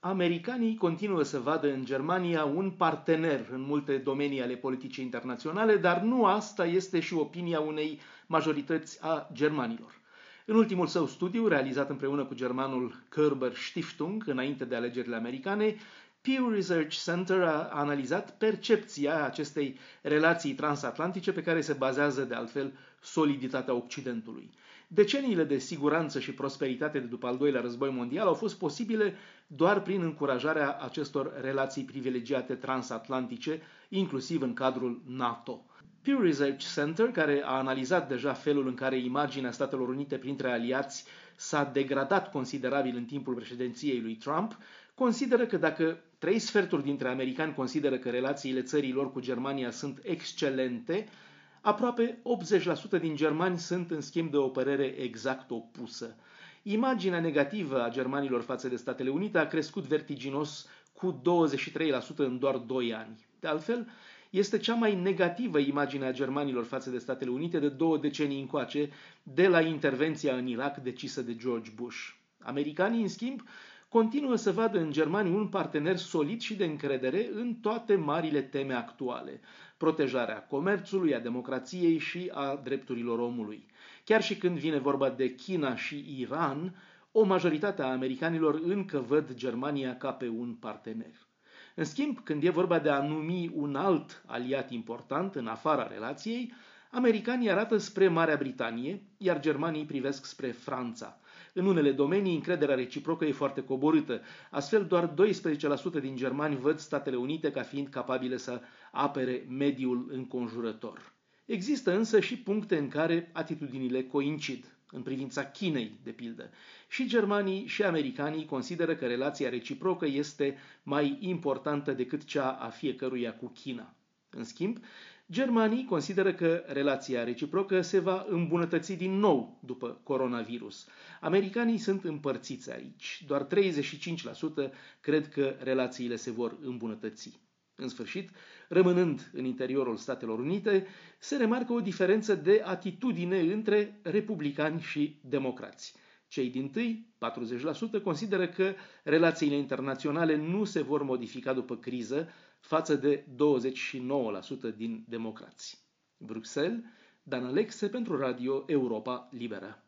Americanii continuă să vadă în Germania un partener în multe domenii ale politicii internaționale, dar nu asta este și opinia unei majorități a germanilor. În ultimul său studiu, realizat împreună cu germanul Körber Stiftung, înainte de alegerile americane, Pew Research Center a analizat percepția acestei relații transatlantice pe care se bazează de altfel soliditatea Occidentului. Deceniile de siguranță și prosperitate de după al doilea război mondial au fost posibile doar prin încurajarea acestor relații privilegiate transatlantice, inclusiv în cadrul NATO. Pew Research Center, care a analizat deja felul în care imaginea Statelor Unite printre aliați s-a degradat considerabil în timpul președinției lui Trump, consideră că dacă trei sferturi dintre americani consideră că relațiile țărilor cu Germania sunt excelente, aproape 80% din germani sunt în schimb de o părere exact opusă. Imaginea negativă a germanilor față de Statele Unite a crescut vertiginos cu 23% în doar 2 ani. De altfel, este cea mai negativă imagine a germanilor față de Statele Unite de două decenii încoace, de la intervenția în Irak decisă de George Bush. Americanii, în schimb, continuă să vadă în Germania un partener solid și de încredere în toate marile teme actuale, protejarea comerțului, a democrației și a drepturilor omului. Chiar și când vine vorba de China și Iran, o majoritate a americanilor încă văd Germania ca pe un partener. În schimb, când e vorba de a numi un alt aliat important în afara relației, americanii arată spre Marea Britanie, iar germanii privesc spre Franța. În unele domenii, încrederea reciprocă e foarte coborâtă. Astfel, doar 12% din germani văd Statele Unite ca fiind capabile să apere mediul înconjurător. Există însă și puncte în care atitudinile coincid. În privința Chinei, de pildă. Și germanii și americanii consideră că relația reciprocă este mai importantă decât cea a fiecăruia cu China. În schimb, germanii consideră că relația reciprocă se va îmbunătăți din nou după coronavirus. Americanii sunt împărțiți aici. Doar 35% cred că relațiile se vor îmbunătăți. În sfârșit, rămânând în interiorul Statelor Unite, se remarcă o diferență de atitudine între republicani și democrați. Cei din tâi, 40%, consideră că relațiile internaționale nu se vor modifica după criză față de 29% din democrați. Bruxelles, Dan Alexe pentru Radio Europa Liberă.